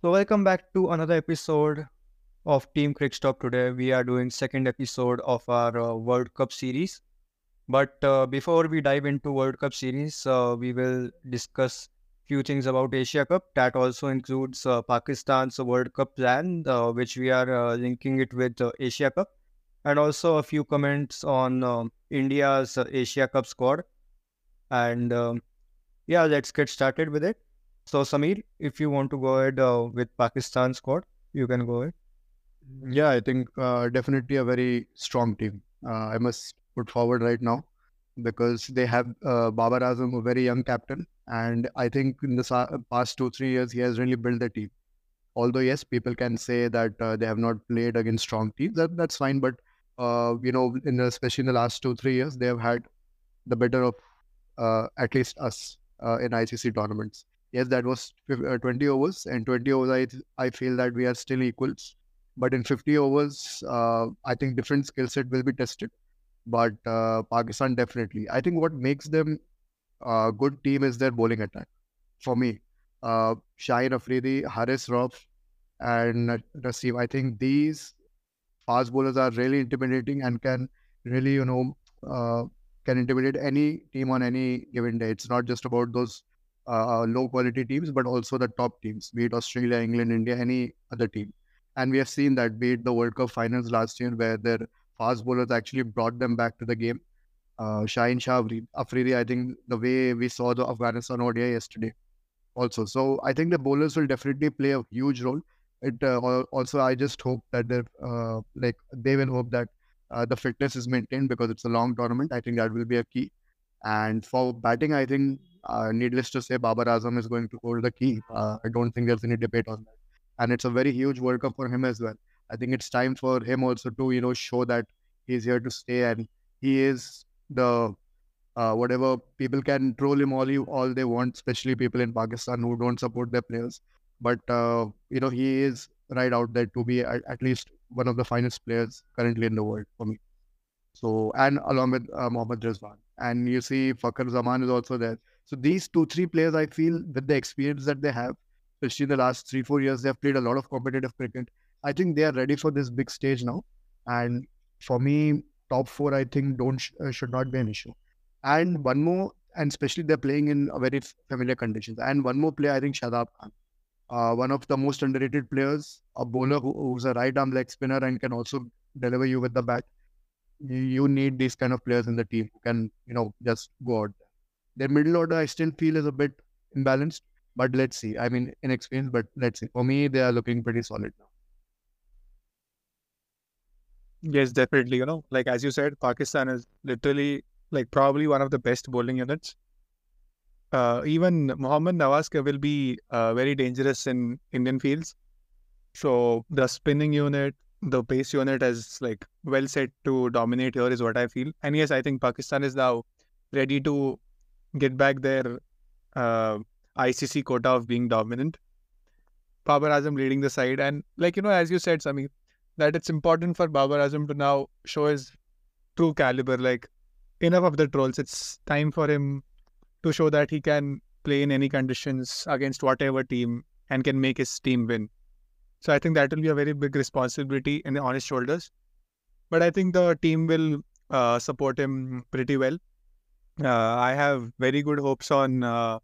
So welcome back to another episode of Team Crickstop. Today we are doing second episode of our uh, World Cup series. But uh, before we dive into World Cup series, uh, we will discuss few things about Asia Cup. That also includes uh, Pakistan's World Cup plan, uh, which we are uh, linking it with Asia Cup, and also a few comments on um, India's Asia Cup squad. And um, yeah, let's get started with it. So, Samir, if you want to go ahead uh, with Pakistan squad, you can go ahead. Yeah, I think uh, definitely a very strong team. Uh, I must put forward right now because they have uh, Babar Azam, a very young captain, and I think in the past two three years he has really built the team. Although yes, people can say that uh, they have not played against strong teams. That that's fine, but uh, you know, in the, especially in the last two three years, they have had the better of uh, at least us in ICC tournaments yes, that was uh, 20 overs, and 20 overs, I I feel that we are still equals. But in 50 overs, uh, I think different skill set will be tested. But uh, Pakistan definitely. I think what makes them a good team is their bowling attack. For me, uh, Shaheen Afridi, Haris Rauf, and Naseem. I think these fast bowlers are really intimidating and can really, you know, uh, can intimidate any team on any given day. It's not just about those uh, low quality teams, but also the top teams, be it Australia, England, India, any other team. And we have seen that, be it the World Cup finals last year, where their fast bowlers actually brought them back to the game. Uh, Shaheen Shah Afridi, I think the way we saw the Afghanistan ODI yesterday, also. So I think the bowlers will definitely play a huge role. It uh, also, I just hope that they uh, like they will hope that uh, the fitness is maintained because it's a long tournament. I think that will be a key. And for batting, I think uh, needless to say, Babar Azam is going to hold the key. Uh, I don't think there's any debate on that. And it's a very huge World Cup for him as well. I think it's time for him also to, you know, show that he's here to stay and he is the uh, whatever people can troll him all you all they want, especially people in Pakistan who don't support their players. But uh, you know, he is right out there to be at, at, least one of the finest players currently in the world for me. So and along with uh, Mohammad Rizwan, and you see Fakhar Zaman is also there. So these two, three players, I feel, with the experience that they have, especially in the last three, four years, they have played a lot of competitive cricket. I think they are ready for this big stage now. And for me, top four, I think, don't uh, should not be an issue. And one more, and especially they're playing in very familiar conditions. And one more player, I think, Shadab Khan, uh, one of the most underrated players, a bowler who, who's a right arm leg spinner and can also deliver you with the bat. You need these kind of players in the team who can, you know, just go out there. Their middle order, I still feel, is a bit imbalanced. But let's see. I mean, inexperienced, but let's see. For me, they are looking pretty solid now. Yes, definitely. You know, like as you said, Pakistan is literally like probably one of the best bowling units. Uh, even Mohammad Nawaz will be uh, very dangerous in Indian fields. So the spinning unit, the pace unit is like well set to dominate here, is what I feel. And yes, I think Pakistan is now ready to get back their uh, ICC quota of being dominant. Babar Azam leading the side. And like, you know, as you said, Samir, that it's important for Babar Azam to now show his true caliber. Like, enough of the trolls. It's time for him to show that he can play in any conditions against whatever team and can make his team win. So I think that will be a very big responsibility in on his shoulders. But I think the team will uh, support him pretty well. Uh, I have very good hopes on uh,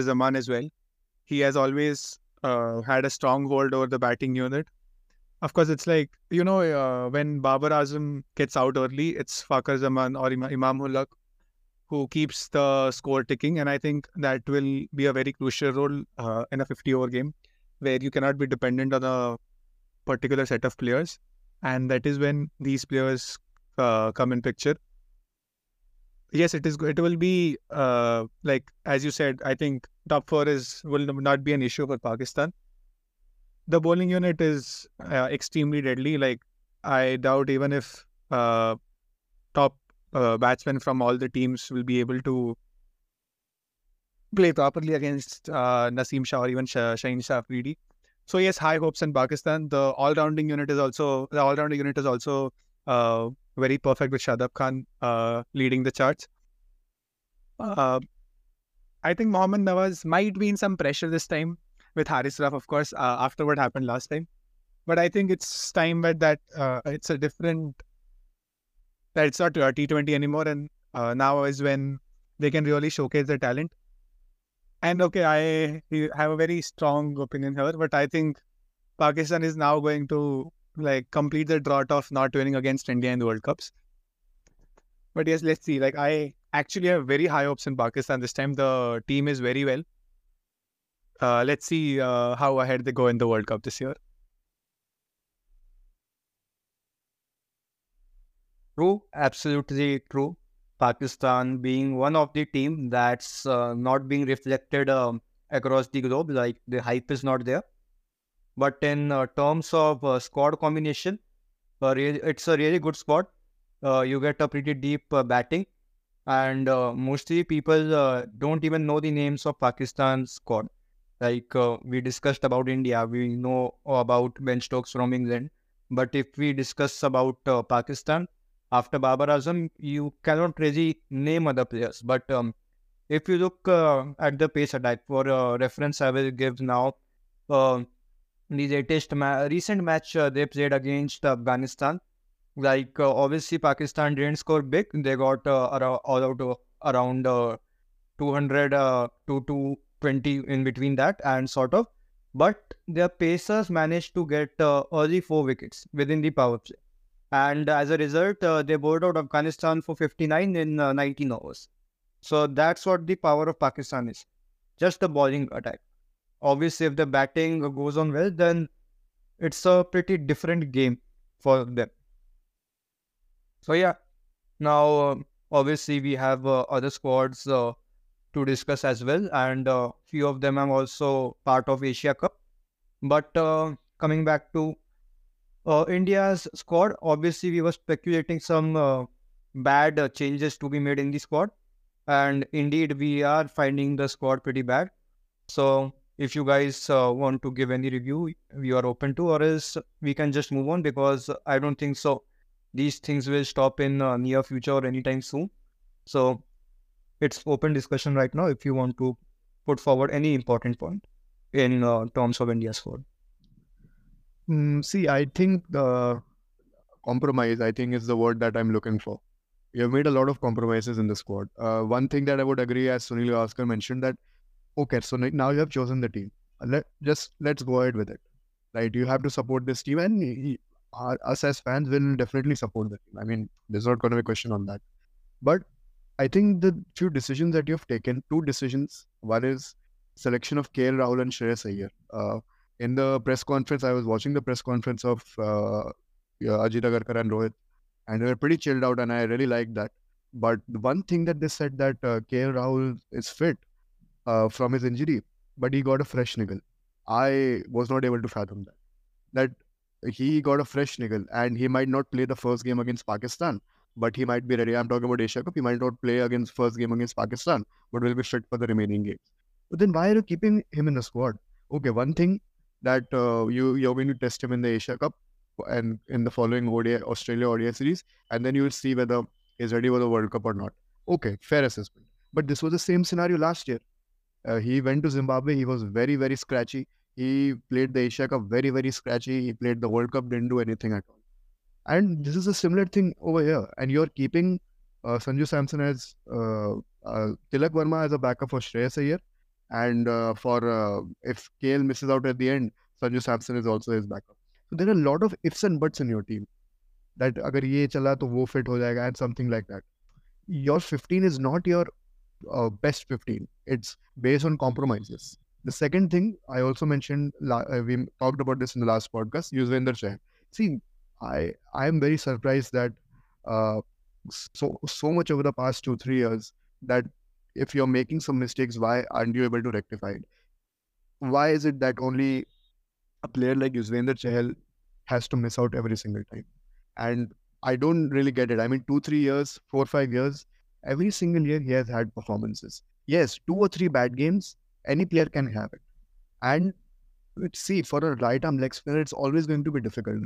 Zaman as well. He has always uh, had a strong hold over the batting unit. Of course, it's like, you know, uh, when Babar Azam gets out early, it's Fakhar Zaman or Imam, Imam who keeps the score ticking. And I think that will be a very crucial role uh, in a 50 over game where you cannot be dependent on a particular set of players. And that is when these players uh, come in picture yes, it is. It will be uh, like as you said. I think top four is will not be an issue for Pakistan. The bowling unit is uh, extremely deadly. Like I doubt even if uh, top uh, batsmen from all the teams will be able to play properly against uh, Naseem Shah or even Shah, Shaheen Shah Afridi. So yes, high hopes in Pakistan. The all-rounding unit is also the all-rounding unit is also uh, very perfect with Shadab Khan uh, leading the charts. Uh, I think Mohammad Nawaz might be in some pressure this time. with Haris Rauf, of course, uh, after what happened last time. But I think it's time that that uh, it's a different that it's not uh, T20 anymore, and uh, now is when they can really showcase their talent. And okay, I have a very strong opinion here, but I think Pakistan is now going to like complete the drought of not winning against India in the World Cups. But yes, let's see. Like I actually have very high hopes in Pakistan this time. The team is very well. Uh, let's see uh, how ahead they go in the World Cup this year. True, absolutely true. Pakistan being one of the team that's uh, not being reflected um, across the globe, like the hype is not there. But in uh, terms of uh, squad combination, uh, it's a really good squad. Uh, you get a pretty deep uh, batting, and mostly people don't even know the names of Pakistan's squad. Like we discussed about India, we know about Ben Stokes from England. But if we discuss about Pakistan, after Babar Azam, you cannot really name other players. But um, if you look uh, at the pace attack, for uh, reference, I will give now uh, the latest ma- recent match uh, they played against Afghanistan. Like uh, obviously, Pakistan didn't score big; they got uh, all out around 200 to 220 in between that, and sort of. But their pacers managed to get early four wickets within the power play and as a result, uh, they bowled out Afghanistan for 59 in uh, 19 overs. So that's what the power of Pakistan is just the bowling attack. Obviously, if the batting goes on well, then it's a pretty different game for them. So, yeah, now uh, obviously we have uh, other squads uh, to discuss as well, and uh, few of them are also part of Asia Cup. But coming back to uh, India's squad, obviously, we were speculating some uh, bad uh, changes to be made in the squad. And indeed, we are finding the squad pretty bad. So, if you guys uh, want to give any review, we are open to, or else we can just move on because I don't think so. These things will stop in uh, near future or anytime soon. So, it's open discussion right now if you want to put forward any important point in uh, terms of India's squad. Mm, see, I think the compromise, I think, is the word that I'm looking for. You have made a lot of compromises in the squad. Uh, one thing that I would agree, as Sunil Gavaskar mentioned, that okay, so now you have chosen the team. Let just let's go ahead with it, right? You have to support this team, and he, our, us as fans will definitely support the team. I mean, there's not going to be a question on that. But I think the few decisions that you have taken, two decisions. One is selection of KL Rahul and Shreyas Iyer. Uh, in the press conference, I was watching the press conference of uh, Ajit Agarkar and Rohit, and they were pretty chilled out, and I really liked that. But the one thing that they said that uh, KL Rahul is fit uh, from his injury, but he got a fresh niggle. I was not able to fathom that. That he got a fresh niggle, and he might not play the first game against Pakistan, but he might be ready. I'm talking about Asia Cup. He might not play against first game against Pakistan, but will be fit for the remaining games. But then why are you keeping him in the squad? Okay, one thing that uh, you you're going to test him in the Asia Cup and in the following ODI Australia ODI series, and then you will see whether he's ready for the World Cup or not. Okay, fair assessment. But this was the same scenario last year. Uh, he went to Zimbabwe. He was very very scratchy. He played the Asia Cup very very scratchy. He played the World Cup, didn't do anything at all. And this is a similar thing over here. And you're keeping uh, Sanju Samson as uh, uh, Tilak Varma as a backup for Shreyas Iyer and uh, for uh, if KL misses out at the end, Sanju Samson is also his backup. So there are a lot of ifs and buts in your team. That agar ye chala to wo fit ho jayega and something like that. Your 15 is not your uh, best 15. It's based on compromises. The second thing I also mentioned, uh, we talked about this in the last podcast, Yuzvendra Chahal. See, I I am very surprised that uh, so so much over the past two three years that if you're making some mistakes, why aren't you able to rectify it? Why is it that only a player like Yuzvendra Chahal has to miss out every single time? And I don't really get it. I mean, two, three years, four, five years, every single year he has had performances. Yes, two or three bad games, any player can have it. And see, for a right arm leg spinner, it's always going to be difficult.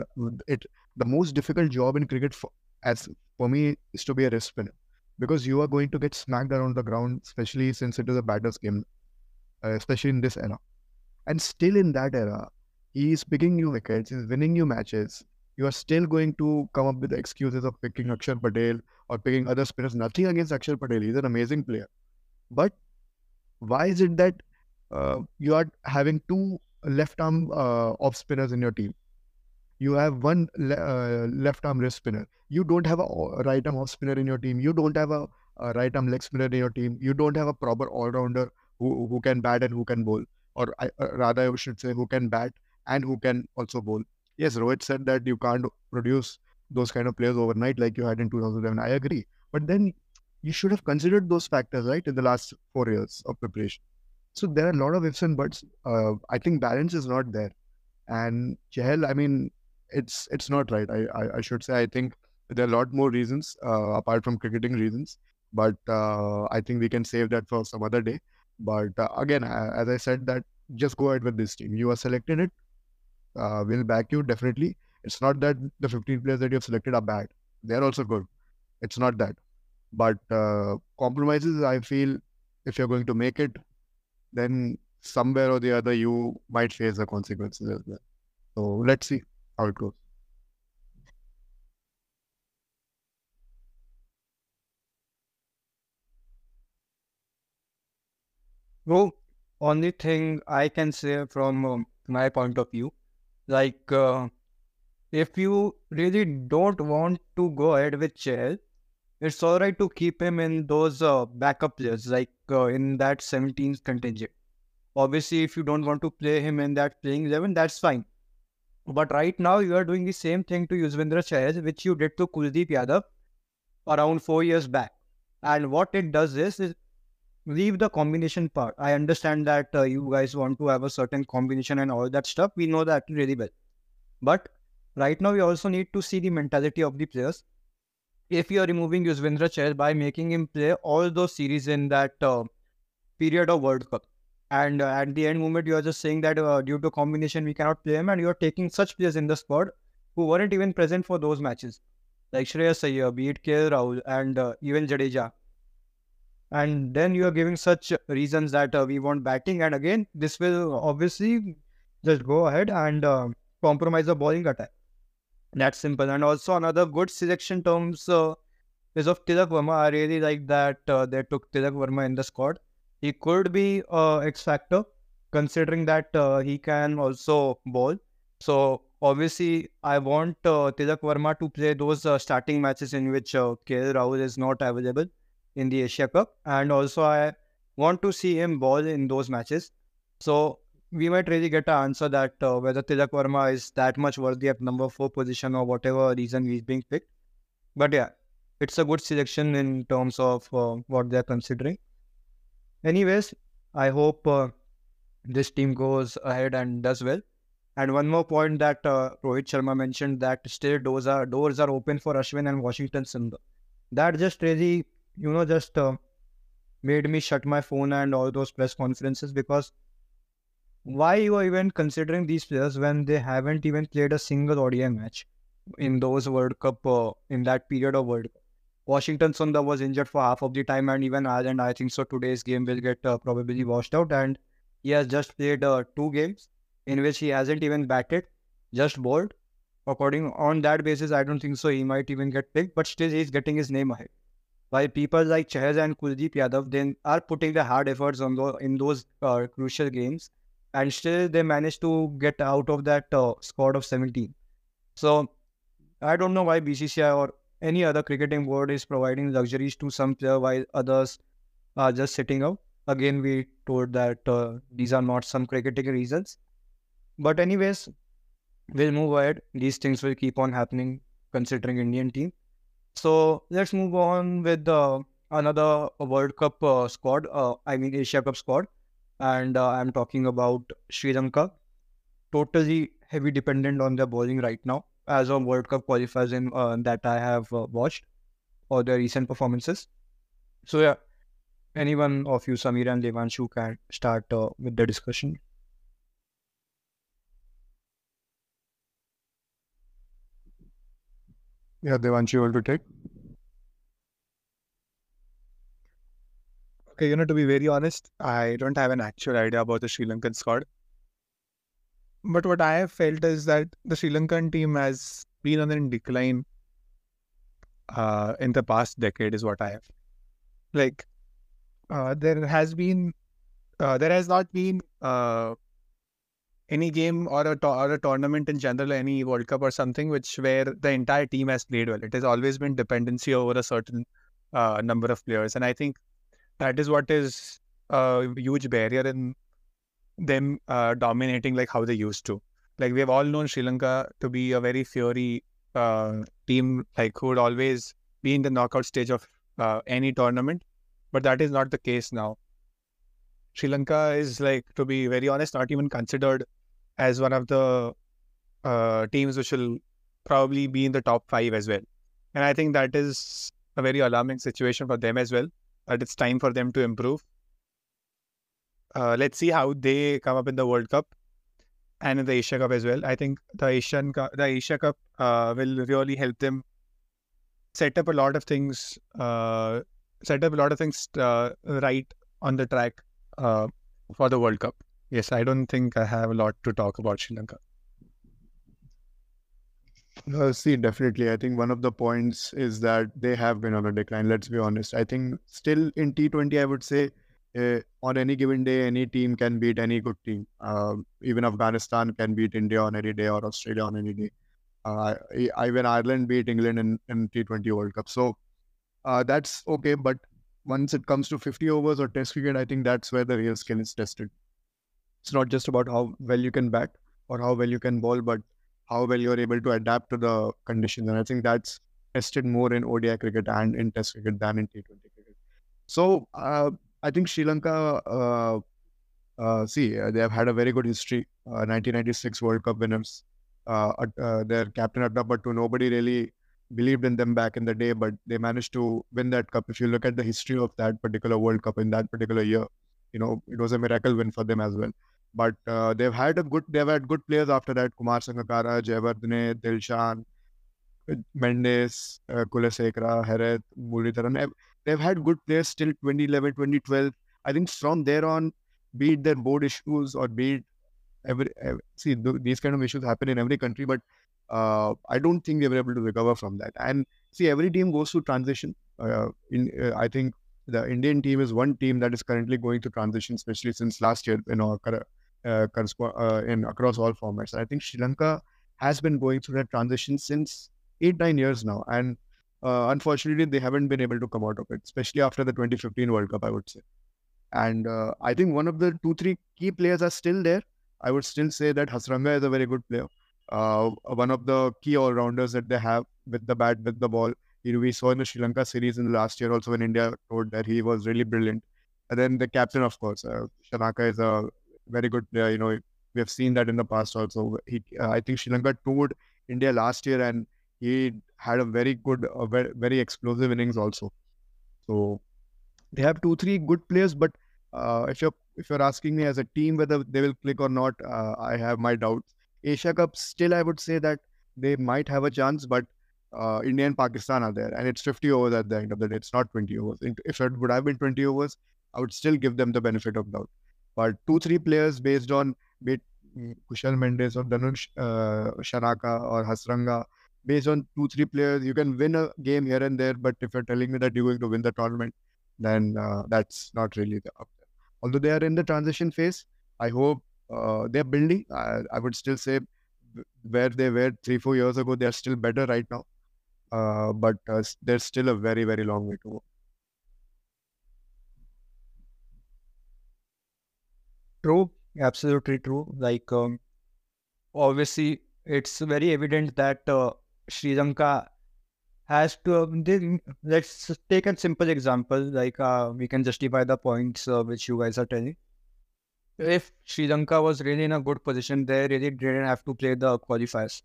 It the most difficult job in cricket, for, as for me, is to be a wrist spinner because you are going to get smacked around the ground, especially since it is a batter's game, uh, especially in this era. And still in that era, he is picking new wickets, he's winning you matches. You are still going to come up with excuses of picking Akshar Patel or picking other spinners. Nothing against Akshar Patel, he's an amazing player. But why is it that uh, you are having two left arm uh, off spinners in your team? You have one le- uh, left arm wrist spinner. You don't have a right arm off spinner in your team. You don't have a, a right arm leg spinner in your team. You don't have a proper all rounder who, who can bat and who can bowl. Or I, uh, rather, I should say, who can bat and who can also bowl. Yes, Rohit said that you can't produce those kind of players overnight like you had in 2011. I agree. But then you should have considered those factors, right, in the last four years of preparation. So there are a lot of ifs and buts. Uh, I think balance is not there. And Chahal, I mean, it's it's not right. I, I, I should say I think there are a lot more reasons uh, apart from cricketing reasons. But uh, I think we can save that for some other day. But uh, again, as I said, that just go ahead with this team. You are selected it. Uh, we'll back you definitely. It's not that the 15 players that you have selected are bad. They're also good. It's not that. But uh, compromises, I feel, if you're going to make it, then somewhere or the other you might face the consequences as well. So let's see how it goes. Well, only thing I can say from um, my point of view, like uh, if you really don't want to go ahead with Chahal, it's all right to keep him in those uh, backup players, like uh, in that 17th contingent. Obviously, if you don't want to play him in that playing 11, that's fine. But right now, you are doing the same thing to Yuzvendra Chahal, which you did to Kuldeep Yadav around four years back. And what it does is, is leave the combination part. I understand that uh, you guys want to have a certain combination and all that stuff. We know that really well. But right now, we also need to see the mentality of the players. If you are removing Yuzvendra Chahal by making him play all those series in that uh, period of World Cup, and uh, at the end moment, you are just saying that uh, due to combination, we cannot play him, and you are taking such players in the squad who weren't even present for those matches, like Shreyas Iyer, be it KL Rahul, and uh, even Jadeja and then you are giving such reasons that uh, we want batting and again this will obviously just go ahead and uh, compromise the bowling attack that's simple. And also another good selection terms uh, is of Tilak Varma I really like that uh, they took Tilak Varma in the squad. He could be uh, X factor considering that uh, he can also bowl. So obviously I want uh, Tilak Varma to play those uh, starting matches in which uh, KL Rahul is not available in the Asia Cup, and also I want to see him ball in those matches. So we might really get an answer that uh, whether Tilak Varma is that much worthy at number four position or whatever reason he's being picked. But yeah, it's a good selection in terms of uh, what they're considering. Anyways, I hope uh, this team goes ahead and does well. And one more point that uh, Rohit Sharma mentioned that still doors are doors are open for Ashwin and Washington Sundar. That just really you know, just uh, made me shut my phone and all those press conferences because why you are even considering these players when they haven't even played a single ODI match in those World Cup uh, in that period of World Cup. Washington Sundar was injured for half of the time, and even Ireland, I think so. Today's game will get uh, probably washed out, and he has just played uh, two games in which he hasn't even batted, just bowled. According on that basis, I don't think so. He might even get picked, but still he's getting his name ahead while people like Chahal and Kuldeep Yadav then are putting the hard efforts on the, in those uh, crucial games, and still they managed to get out of that uh, squad of 17. So I don't know why BCCI or any other cricketing board is providing luxuries to some player while others are just sitting out. Again, we told that uh, these are not some cricketing reasons. But anyways, we'll move ahead. These things will keep on happening considering Indian team. So let's move on with uh, another World Cup uh, squad. Uh, I mean Asia Cup squad, and uh, I'm talking about Sri Lanka. Totally heavy dependent on their bowling right now, as of World Cup qualifiers in uh, that I have uh, watched or their recent performances. So yeah, anyone of you, Samir and Devanshu, can start with the discussion. Yeah, Devanshi, you want to take? Okay, you know, to be very honest, I don't have an actual idea about the Sri Lankan squad. but what I have felt is that the Sri Lankan team has been on a decline uh, in the past decade, is what I have. Like, uh, there has been, uh, there has not been uh, any game or a, or a tournament in general, any World Cup or something, which where the entire team has played well. It has always been dependency over a certain uh, number of players, and I think that is what is a huge barrier in them uh, dominating like how they used to. Like we have all known Sri Lanka to be a very fiery uh, team, like who would always be in the knockout stage of uh, any tournament, but that is not the case now. Sri Lanka is like, to be very honest, not even considered as one of the uh, teams which will probably be in the top five as well. And I think that is a very alarming situation for them as well. That it's time for them to improve. Uh, let's see how they come up in the World Cup and in the Asia Cup as well. I think the Asian Cup, the Asia Cup uh, will really help them set up a lot of things, uh, set up a lot of things uh, right on the track uh, for the World Cup. Yes, I don't think I have a lot to talk about Sri Lanka. Uh, see, definitely. I think one of the points is that they have been on a decline. Let's be honest. I think still in T20, I would say uh, on any given day, any team can beat any good team. Uh, even Afghanistan can beat India on any day or Australia on any day. Uh, even Ireland beat England in, in T20 World Cup. So uh, that's okay. But once it comes to 50 overs or Test cricket, I think that's where the real skill is tested. It's not just about how well you can bat or how well you can bowl, but how well you're able to adapt to the conditions. And I think that's tested more in ODI cricket and in Test cricket than in T20 cricket. So uh, I think Sri Lanka, uh, uh, see, uh, they have had a very good history. 1996 uh, World Cup winners. Uh, their captain Atapattu, nobody really believed in them back in the day, but they managed to win that cup. If you look at the history of that particular World Cup in that particular year, you know, it was a miracle win for them as well. But uh, they've had a good, they've had good players after that. Kumar Sangakkara, Jayawardene, Dilshan, Mendis, uh, Kulasekara, Herath, Muralidharan. They've had good players till 2011, 2012. I think from there on, be it their board issues or be it every, every see th- these kind of issues happen in every country, but uh, I don't think they were able to recover from that. And see, every team goes through transition. Uh, in uh, I think the Indian team is one team that is currently going through transition, especially since last year. You know, uh, uh, in across all formats. I think Sri Lanka has been going through that transition since eight nine years now, and uh, unfortunately they haven't been able to come out of it, especially after the 2015 World Cup, I would say. And uh, I think one of the two three key players are still there. I would still say that Hasaranga is a very good player. Uh, one of the key all rounders that they have with the bat, with the ball. You know, we saw in the Sri Lanka series in the last year also when India told that he was really brilliant. And then the captain, of course, uh, Shanaka is a very good player. You know, we have seen that in the past also. He, uh, I think Sri Lanka toured India last year, and he had a very good, a very, very explosive innings also. So they have two, three good players, but uh, if you're if you're asking me as a team whether they will click or not, uh, I have my doubts. Asia Cup, still, I would say that they might have a chance, but uh, India and Pakistan are there, and it's 50 overs at the end of the day. It's not 20 overs. If it would have been 20 overs, I would still give them the benefit of doubt. But two, three players based on be Kushal Mendis or Danush uh, Shanaka or Hasaranga. based on two, three players, you can win a game here and there. But if you're telling me that you're going to win the tournament, then uh, that's not really the up there. Although they are in the transition phase, I hope uh, they're building. I, I, would still say where they were three, four years ago, they're still better right now. Uh, but uh, there's still a very, very long way to go. True, absolutely true. Like, um, obviously, it's very evident that uh, Sri Lanka has to. Um, let's take a simple example. Like, uh, we can justify the points uh, which you guys are telling. If Sri Lanka was really in a good position, they really didn't have to play the qualifiers.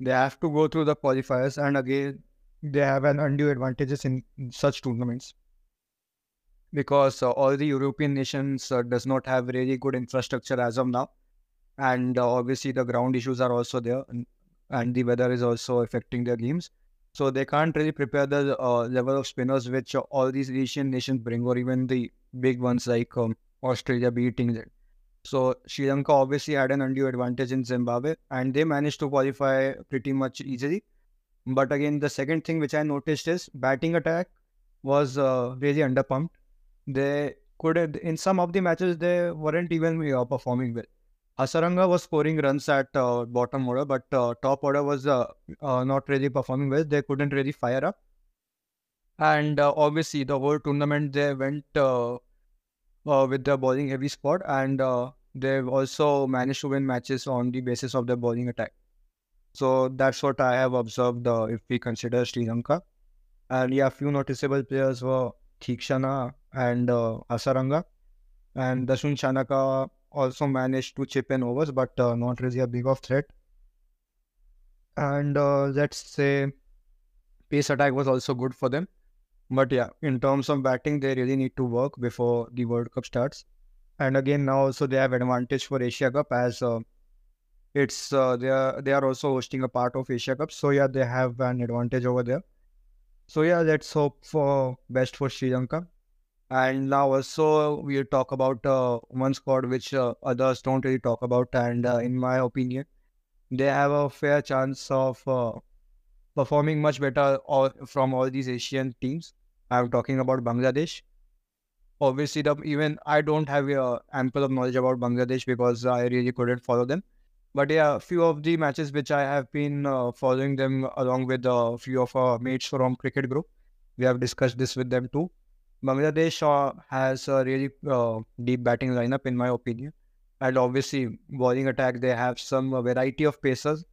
They have to go through the qualifiers, and again, they have an undue advantages in such tournaments because uh, all the European nations uh, does not have really good infrastructure as of now, and uh, obviously the ground issues are also there, and, and, the weather is also affecting their games. So they can't really prepare the level of spinners which all these Asian nations bring, or even the big ones like um, Australia beating England. So Sri Lanka obviously had an undue advantage in Zimbabwe, and they managed to qualify pretty much easily. But again, the second thing which I noticed is batting attack was uh, really underpumped. They could in some of the matches they weren't even uh, performing well. Hasaranga was scoring runs at uh, bottom order, but uh, top order was uh, uh, not really performing well. They couldn't really fire up. And uh, obviously, the whole tournament they went with the bowling heavy squad, and they've also managed to win matches on the basis of their bowling attack. So that's what I have observed if we consider Sri Lanka. And yeah, few noticeable players were Theekshana and uh, Hasaranga. And Dasun Shanaka also managed to chip in overs, but uh, not really a big of threat. And uh, let's say pace attack was also good for them. But yeah, in terms of batting, they really need to work before the World Cup starts. And again, now also they have advantage for Asia Cup as uh, it's uh, they are they are also hosting a part of Asia Cup. So yeah, they have an advantage over there. So yeah, let's hope for best for Sri Lanka. And now also we'll talk about uh, one squad which uh, others don't really talk about. And uh, in my opinion, they have a fair chance of uh, performing much better all, from all these Asian teams. I'm talking about Bangladesh. Obviously, the, even I don't have uh, ample of knowledge about Bangladesh because I really couldn't follow them. But yeah, a few of the matches which I have been uh, following them along with a few of our mates from cricket group, we have discussed this with them too. Bangladesh uh, has a really uh, deep batting lineup, in my opinion. And obviously, bowling attack, they have some variety of pacers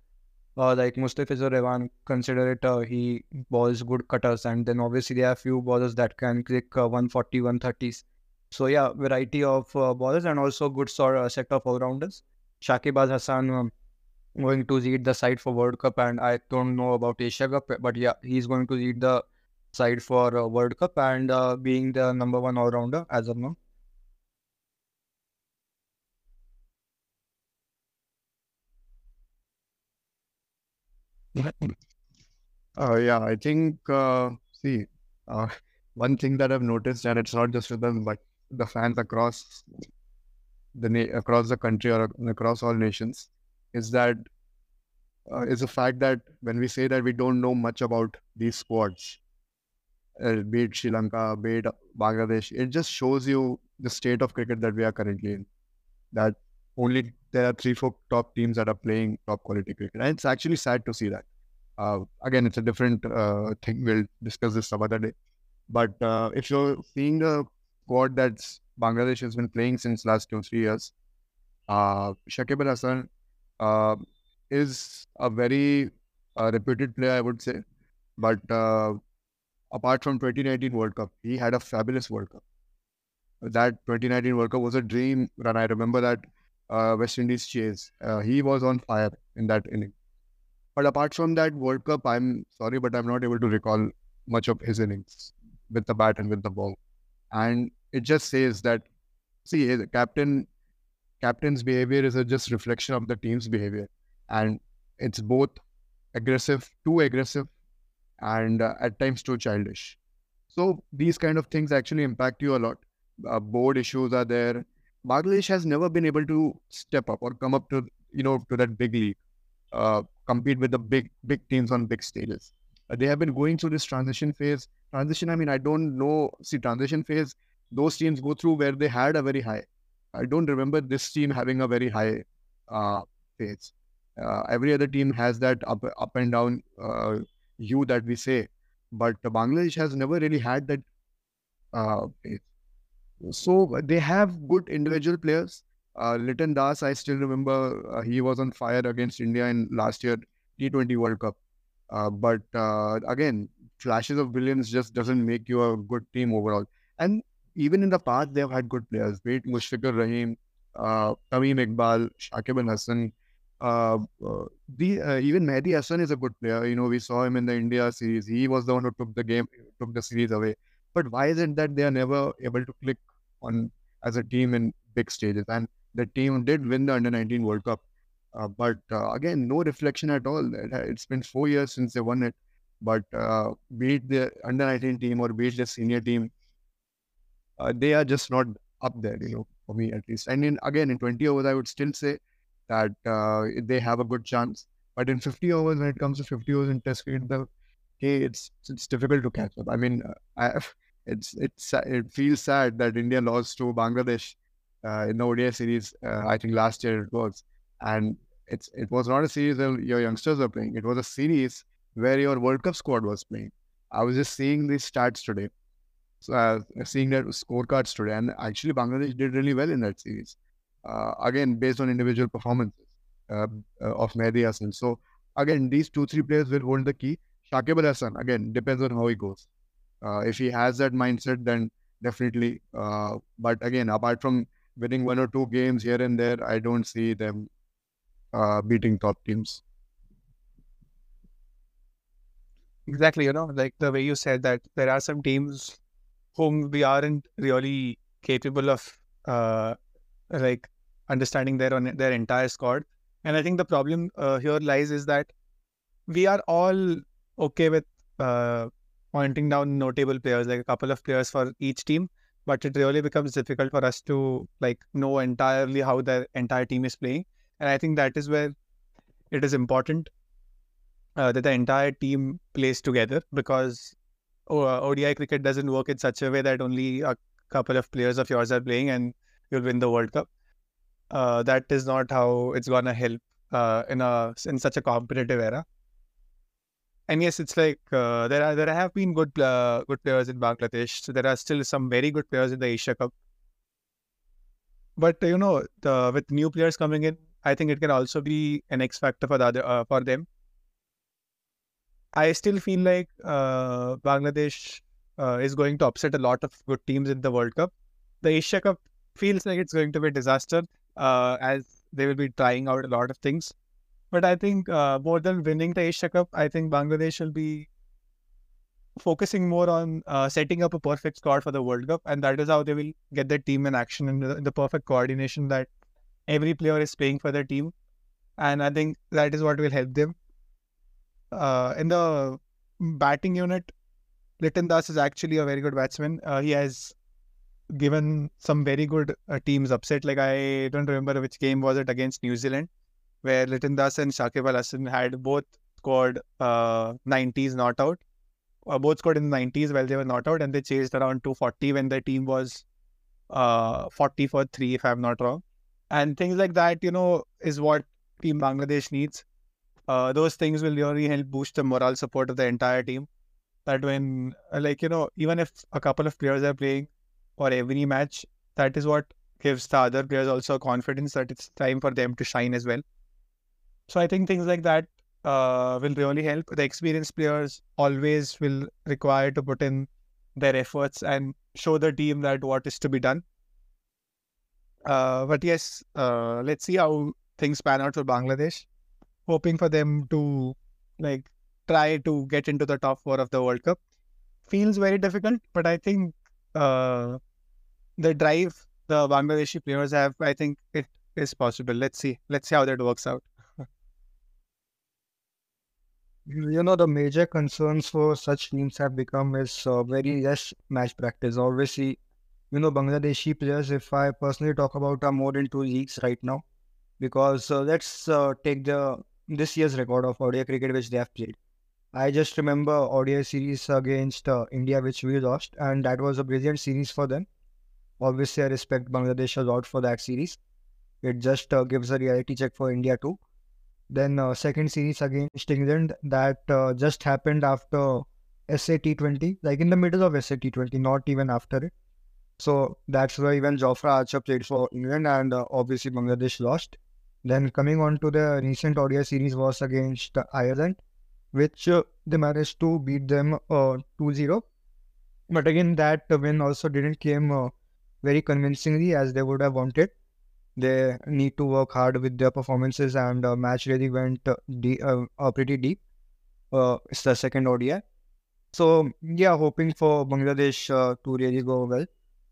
uh, like Mustafizur Rahman, consider it, uh, he bowls good cutters, and then obviously there are few bowlers that can click uh, 140, 130s. So yeah, variety of uh, bowlers and also good sort of set of all rounders. Shakib Al Hasan um, going to lead the side for World Cup, and I don't know about Asia Cup, but yeah, he's going to lead the side for uh, World Cup and uh, being the number one all rounder as of now. Uh, yeah, I think, uh, see, uh, one thing that I've noticed, and it's not just with them, but the fans across the na- across the country or across all nations, is that uh, is the fact that when we say that we don't know much about these squads, uh, be it Sri Lanka, be it Bangladesh, it just shows you the state of cricket that we are currently in. That only there are three, four top teams that are playing top quality cricket, and it's actually sad to see that. Uh, again, it's a different uh, thing. We'll discuss this some other day. But uh, if you're seeing the squad that Bangladesh has been playing since last two three years, uh, Shakib Al Hasan uh, is a very reputed player, I would say. But apart from 2019 World Cup, he had a fabulous World Cup. That 2019 World Cup was a dream run. I remember that uh, West Indies chase. Uh, he was on fire in that inning. But apart from that World Cup, I'm sorry, but I'm not able to recall much of his innings with the bat and with the ball. And it just says that, see, the captain, captain's behavior is a just reflection of the team's behavior, and it's both aggressive, too aggressive, and uh, at times too childish. So these kind of things actually impact you a lot. Uh, board issues are there. Bangladesh has never been able to step up or come up to you know to that big league uh, compete with the big big teams on big stages. Uh, they have been going through this transition phase. Transition, I mean, I don't know. See, transition phase, those teams go through where they had a very high. I don't remember this team having a very high uh, phase. Uh, every other team has that up up and down hue that we say, but Bangladesh has never really had that uh. So they have good individual players uh, Liton Das, I still remember uh, he was on fire against India in last year T20 World Cup. Uh, but uh, again, flashes of brilliance just doesn't make you a good team overall. And even in the past, they've had good players. Wait, Mushfiqur Rahim, uh, Tamim Iqbal, Shakib Al Hasan. Uh, uh, the uh, even Mehidy Hasan is a good player. You know, we saw him in the India series. He was the one who took the game, took the series away. But why is it that they are never able to click on as a team in big stages? And the team did win the under 19 World Cup. Uh, but again, no reflection at all. It, has been four years since they won it. But be it the under 19 team or be it the senior team, they are just not up there, you know, for me at least. And in again in 20 overs, I would still say that uh, they have a good chance. But in 50 overs, when it comes to 50 overs in Test cricket, the okay, it's it's difficult to catch up. I mean, I, it's it's it feels sad that India lost to Bangladesh uh, in the ODI series. Uh, I think last year it was, and it's it was not a series where your youngsters were playing. It was a series where your World Cup squad was playing. I was just seeing these stats today, so, uh, seeing that scorecards today, and actually Bangladesh did really well in that series. Uh, again, based on individual performances uh, uh, of Mehidy Hasan. So again, these two three players will hold the key. Shakib Al Hasan again depends on how he goes. Uh, if he has that mindset, then definitely. Uh, but again, apart from winning one or two games here and there, I don't see them beating top teams. Exactly, you know, like the way you said that there are some teams whom we aren't really capable of uh, like understanding their their entire squad. And I think the problem uh, here lies is that we are all okay with uh, pointing down notable players, like a couple of players for each team, but it really becomes difficult for us to like know entirely how the entire team is playing. And I think that is where it is important uh, that the entire team plays together because uh, ODI cricket doesn't work in such a way that only a couple of players of yours are playing and you'll win the World Cup. Uh, that is not how it's gonna help uh, in a in such a competitive era. And yes, it's like uh, there are there have been good uh, good players in Bangladesh. So there are still some very good players in the Asia Cup. But you know, the, with new players coming in, I think it can also be an X factor for the other uh, for them. I still feel like uh, Bangladesh is going to upset a lot of good teams in the World Cup. The Asia Cup feels like it's going to be a disaster uh, as they will be trying out a lot of things. But I think uh, more than winning the Asia Cup, I think Bangladesh will be focusing more on uh, setting up a perfect squad for the World Cup, and that is how they will get their team in action and the, the perfect coordination that every player is playing for their team. And I think that is what will help them uh, in the batting unit, Liton Das is actually a very good batsman. Uh, he has given some very good uh, teams upset. Like I don't remember which game was it against New Zealand, where Liton Das and Shakib Al Hasan had both scored uh, 90s not out. Uh, both scored in the 90s while they were not out, and they chased around 240 when their team was uh, 40 for 3, if I'm not wrong. And things like that, you know, is what Team Bangladesh needs uh, those things will really help boost the moral support of the entire team. That when, like, you know, even if a couple of players are playing for every match, that is what gives the other players also confidence that it's time for them to shine as well. So I think things like that uh, will really help. The experienced players always will require to put in their efforts and show the team that what is to be done. Uh, but yes, uh, let's see how things pan out for Bangladesh hoping for them to like try to get into the top four of the World Cup. Feels very difficult, but I think uh, the drive the Bangladeshi players have, I think it is possible. Let's see. Let's see how that works out. you know, the major concerns for such teams have become is uh, very less match practice. Obviously, you know, Bangladeshi players, if I personally talk about, are more two leagues right now. Because uh, let's uh, take the this year's record of ODI cricket which they have played. I just remember ODI series against uh, India which we lost, and that was a brilliant series for them. Obviously, I respect Bangladesh a lot for that series. It just uh, gives a reality check for India too. Then uh, second series against England that uh, just happened after SA T20, like in the middle of SA T20, not even after it. So that's where even Jofra Archer played for England, and uh, obviously Bangladesh lost. Then coming on to the recent ODI series was against Ireland, which uh, they managed to beat them uh, 2-0. But again, that win also didn't came uh, very convincingly as they would have wanted. They need to work hard with their performances, and the match really went uh, deep, uh, uh, pretty deep. it's the second ODI. So yeah, hoping for Bangladesh to really go well,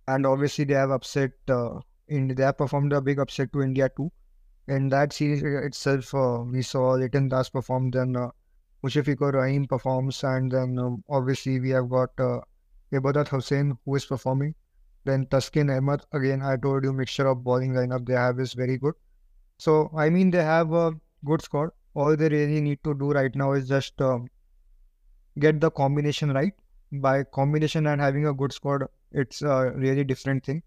and obviously they have upset. in they have performed a big upset to India too in that series itself, uh, we saw Liton Das perform, then uh, Rahim performs, and then um, obviously we have got uh, Ibadat Hussain who is performing. Then Taskin Ahmed, again, I told you, mixture of bowling lineup they have is very good. So, I mean, they have a good squad. All they really need to do right now is just um, get the combination right. By combination and having a good squad, it's a really different thing.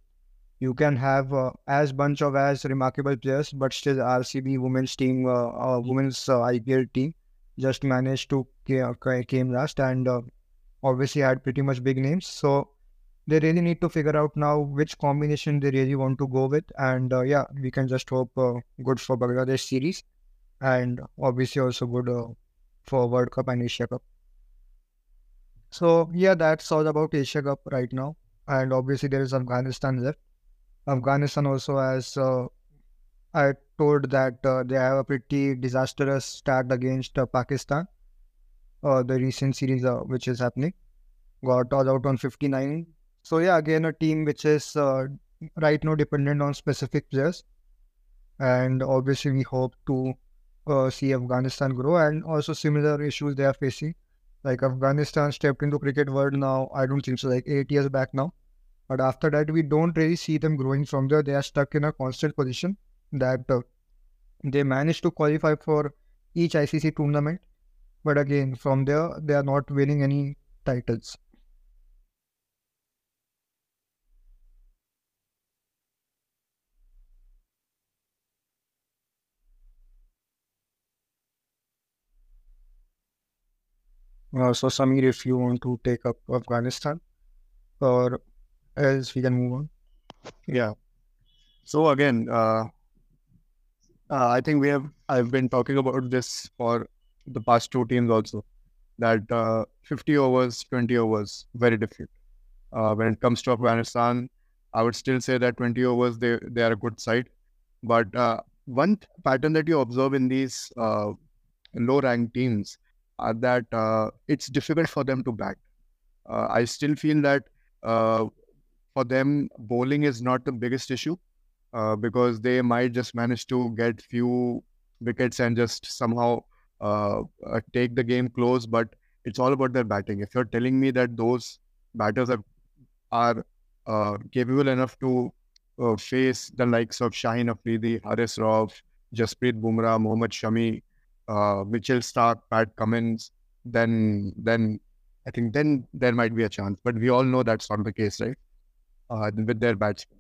You can have uh, as bunch of as remarkable players, but still RCB women's team, uh, uh, women's uh, IPL team, just managed to ca- came last and uh, obviously had pretty much big names. So they really need to figure out now which combination they really want to go with. And uh, yeah, we can just hope uh, good for Bangladesh series and obviously also good uh, for World Cup and Asia Cup. So yeah, that's all about Asia Cup right now. And obviously there is Afghanistan left. Afghanistan also has, uh, I told that uh, they have a pretty disastrous start against uh, Pakistan. The recent series which is happening got all out on 59 so yeah, again a team which is uh, right now dependent on specific players, and obviously we hope to uh, see Afghanistan grow and also similar issues they are facing. Like Afghanistan stepped into cricket world now, I don't think so, like eight years back now. But after that, we don't really see them growing from there. They are stuck in a constant position that uh, they managed to qualify for each ICC tournament. But again, from there, they are not winning any titles. Uh, so, Samir, if you want to take up Afghanistan, or else we can move on. Yeah. So again, uh, uh, I think we have. I've been talking about this for the past two teams also. That uh, 50 overs, 20 overs, very different. Uh, when it comes to Afghanistan, I would still say that 20 overs they they are a good side. But uh, one pattern that you observe in these uh, low-ranked teams are that uh, it's difficult for them to bat. Uh, I still feel that uh, for them, bowling is not the biggest issue uh, because they might just manage to get few wickets and just somehow uh, uh, take the game close. But it's all about their batting. If you're telling me that those batters are are uh, capable enough to uh, face the likes of Shaheen Afridi, Haris Rauf, Jasprit Bumrah, Mohammad Shami, uh, Mitchell Starc, Pat Cummins, then then I think then there might be a chance. But we all know that's not the case, right? Uh, with their batsmen.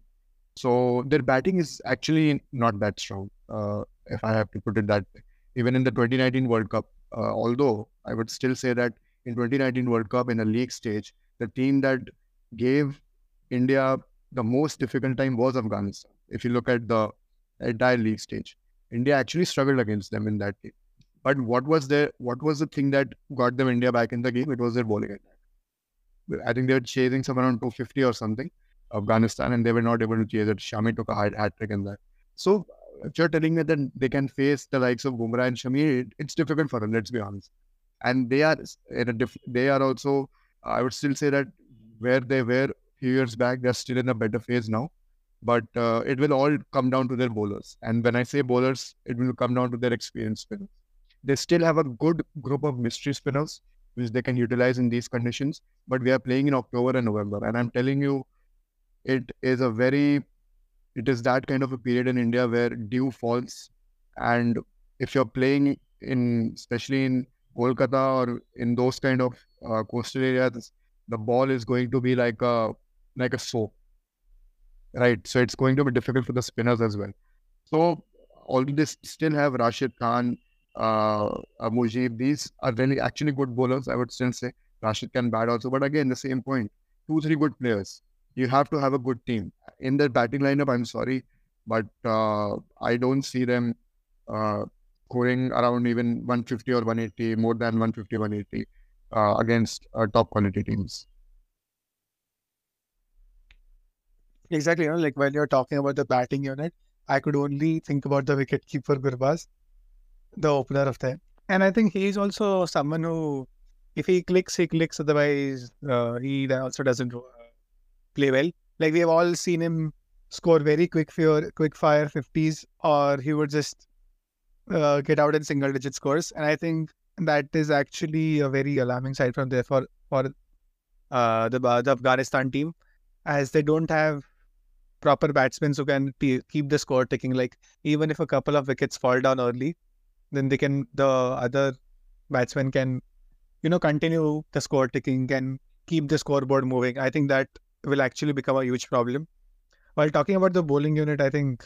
So their batting is actually not that strong, uh, if I have to put it that way. Even in the 2019 World Cup, uh, although I would still say that in 2019 World Cup in a league stage, the team that gave India the most difficult time was Afghanistan. If you look at the entire league stage, India actually struggled against them in that game. But what was the what was the thing that got them India back in the game? It was their bowling attack. I think they were chasing some around 250 or something, Afghanistan, and they were not able to chase it. Shami took a hat, trick in that. So if you're telling me that they can face the likes of Bumrah and Shami, it, it's difficult for them. Let's be honest. And they are in a diff- they are also. I would still say that where they were a few years back, they're still in a better phase now. But uh, it will all come down to their bowlers. And when I say bowlers, it will come down to their experience. They still have a good group of mystery spinners which they can utilize in these conditions. But we are playing in October and November, and I'm telling you, it is a very, it is that kind of a period in India where dew falls, and if you're playing in, especially in Kolkata or in those kind of uh, coastal areas, the ball is going to be like a like a soap, right? So it's going to be difficult for the spinners as well. So all this still have Rashid Khan, uh, uh, Mujib. These are really actually good bowlers. I would still say Rashid can bat also, but again the same point. Two three good players. You have to have a good team in their batting lineup. I'm sorry, but uh, I don't see them uh, scoring around even 150 or 180, more than 150, 180 uh, against uh, top quality teams. Exactly. You know, like when you're talking about the batting unit, I could only think about the wicketkeeper Gurbaz, the opener of them. And I think he's also someone who, if he clicks, he clicks. Otherwise, uh, he also doesn't play well. Like we have all seen him score very quick fire, quick fire 50s, or he would just uh, get out in single digit scores. And I think that is actually a very alarming side from there for for uh, the, the Afghanistan team. as they don't have proper batsmen who can keep the score ticking. Like even if a couple of wickets fall down early, then they can the other batsmen can you know continue the score ticking, can keep the scoreboard moving. I think that will actually become a huge problem. While talking about the bowling unit, I think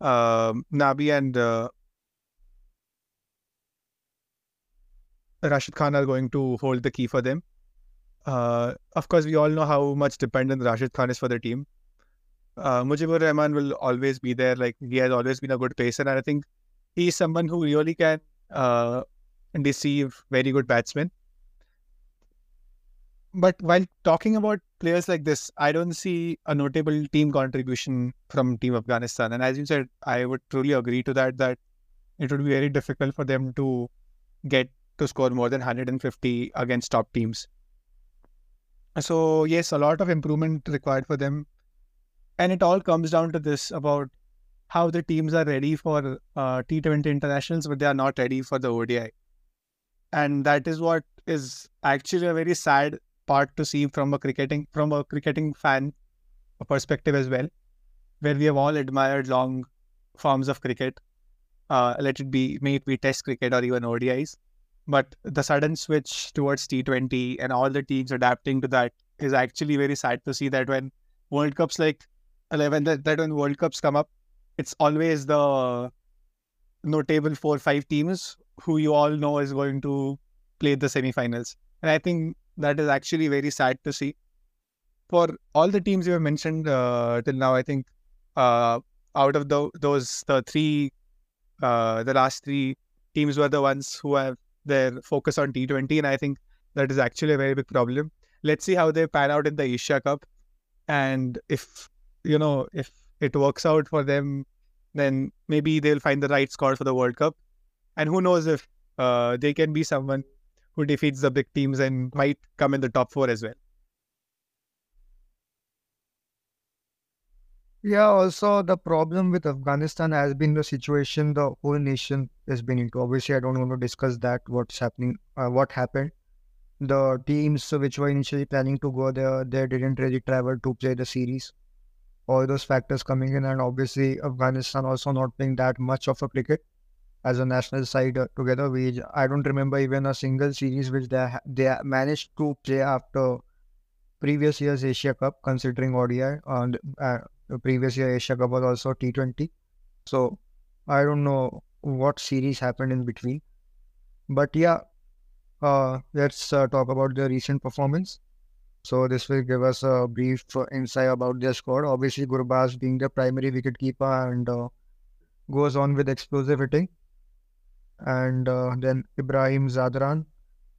uh, Nabi and uh, Rashid Khan are going to hold the key for them. Uh, of course, we all know how much dependent Rashid Khan is for the team. Uh, Mujibur Rahman will always be there. Like he has always been a good pacer, and I think he's someone who really can uh, deceive very good batsmen. But while talking about players like this, I don't see a notable team contribution from Team Afghanistan. And as you said, I would truly agree to that. That it would be very difficult for them to get to score more than 150 against top teams. So, yes, a lot of improvement required for them. And it all comes down to this about how the teams are ready for uh, T20 internationals, but they are not ready for the ODI. And that is what is actually a very sad part to see from a cricketing from a cricketing fan perspective as well, where we have all admired long forms of cricket. Uh, let it be, may it be Test cricket or even ODIs. But the sudden switch towards T20 and all the teams adapting to that is actually very sad to see that when World Cups like 11, that, that when World Cups come up, it's always the notable four five teams who you all know is going to play the semifinals. And I think that is actually very sad to see. For all the teams you have mentioned uh, till now, I think uh, out of the, those the three, uh, the last three teams were the ones who have their focus on T20, and I think that is actually a very big problem. Let's see how they pan out in the Asia Cup, and if you know if it works out for them, then maybe they'll find the right score for the World Cup, and who knows if uh, they can be someone who defeats the big teams and might come in the top four as well. Yeah, also the problem with Afghanistan has been the situation the whole nation has been into. Obviously, I don't want to discuss that, what's happening, uh, what happened. The teams which were initially planning to go there, they didn't really travel to play the series. All those factors coming in, and obviously Afghanistan also not playing that much of a cricket as a national side uh, together. We I don't remember even a single series which they they managed to play after previous year's Asia Cup, considering ODI and uh, previous year Asia Cup was also T20. So I don't know what series happened in between. But yeah, uh, let's uh, talk about the recent performance. So this will give us a brief insight about their squad. Obviously, Gurbaz being the primary wicketkeeper and uh, goes on with explosive hitting. And uh, then Ibrahim Zadran